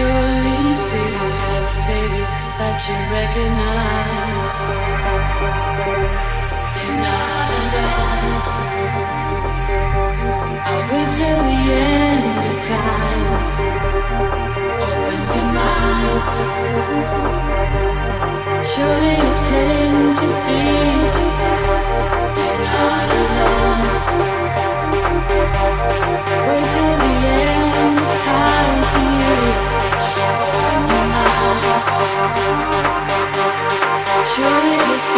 surely see a face that you recognize. You're not alone. I'll wait till the end of time. Open your mind. Surely it's plain to see you're not alone. Wait till Surely it's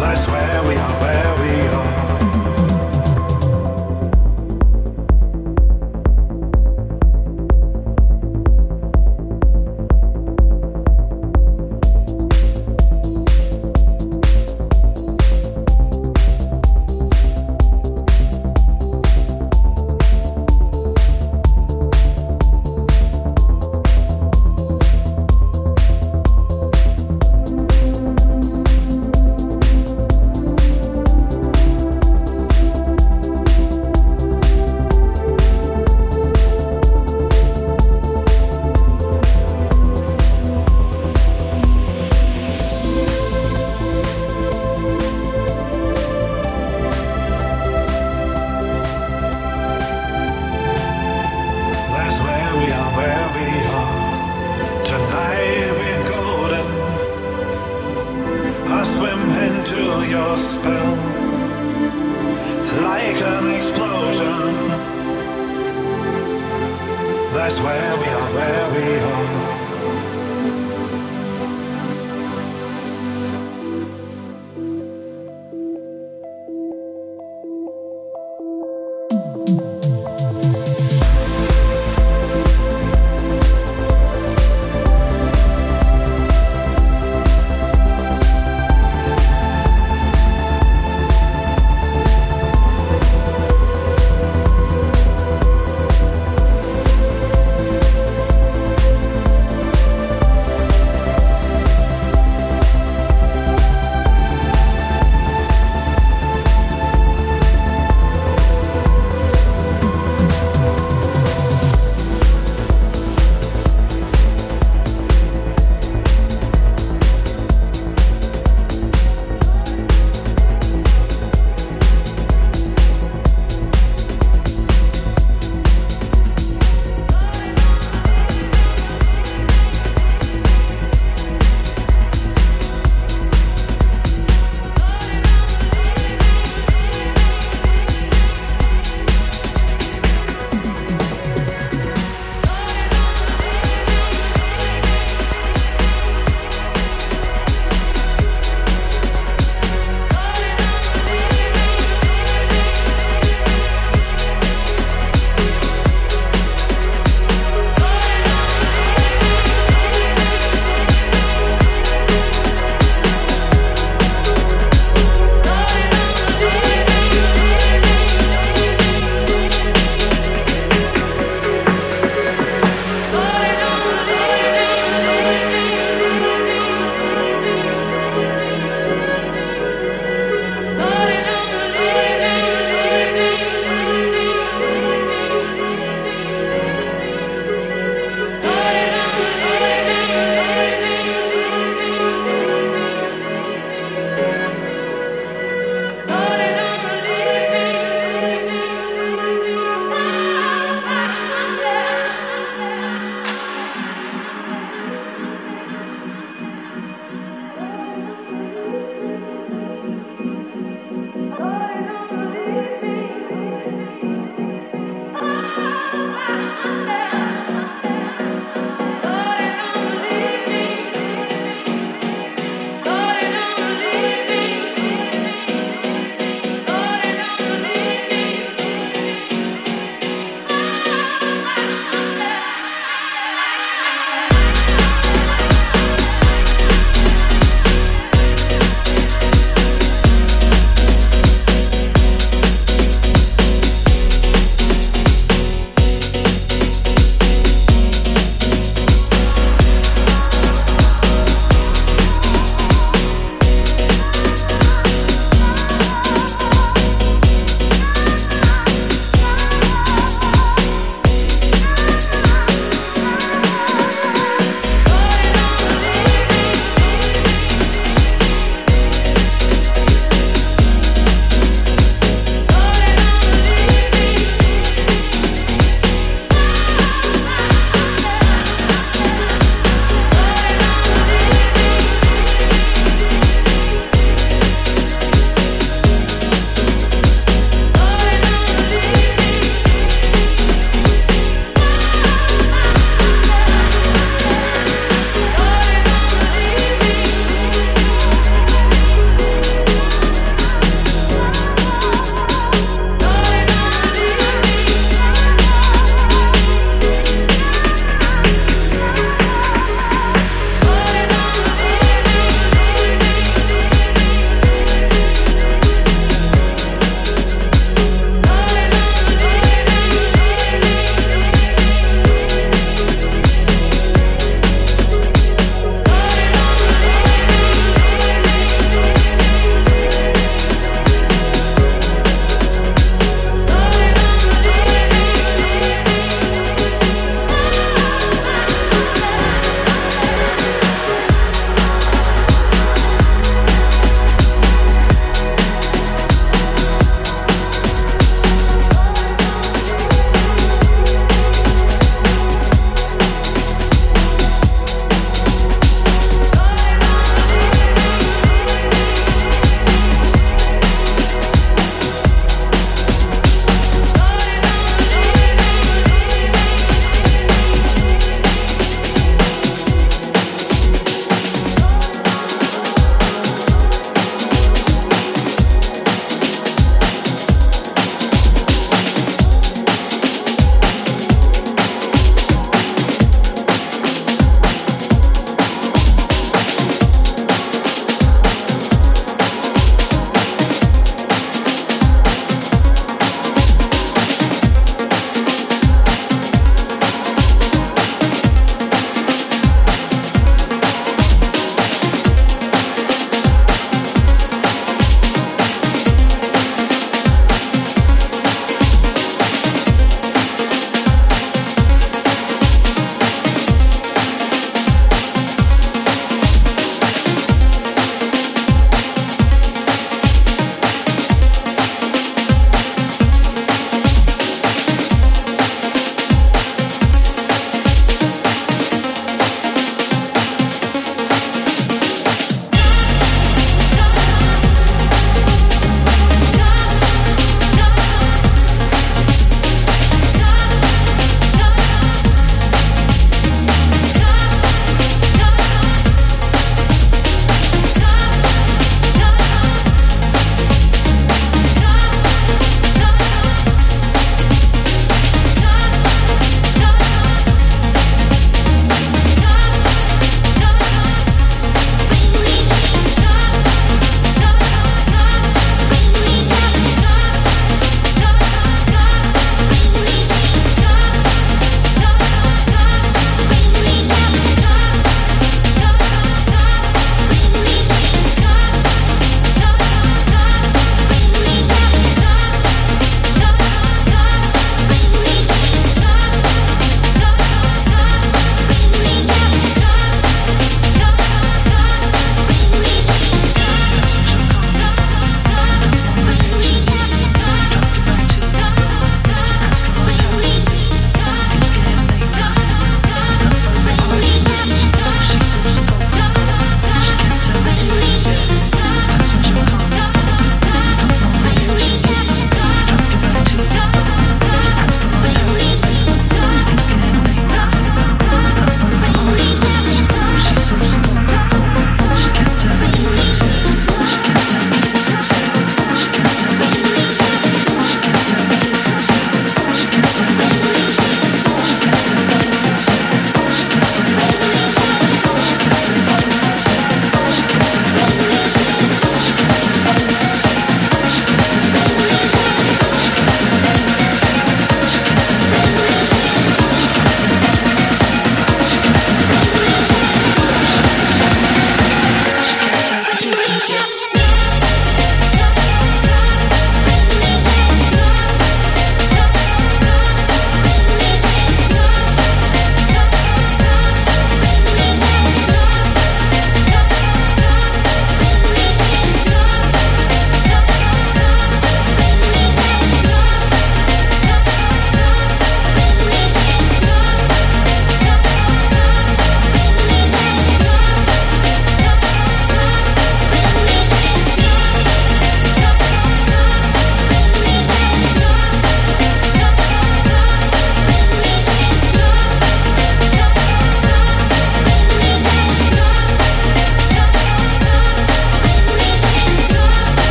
That's where we are, where we are.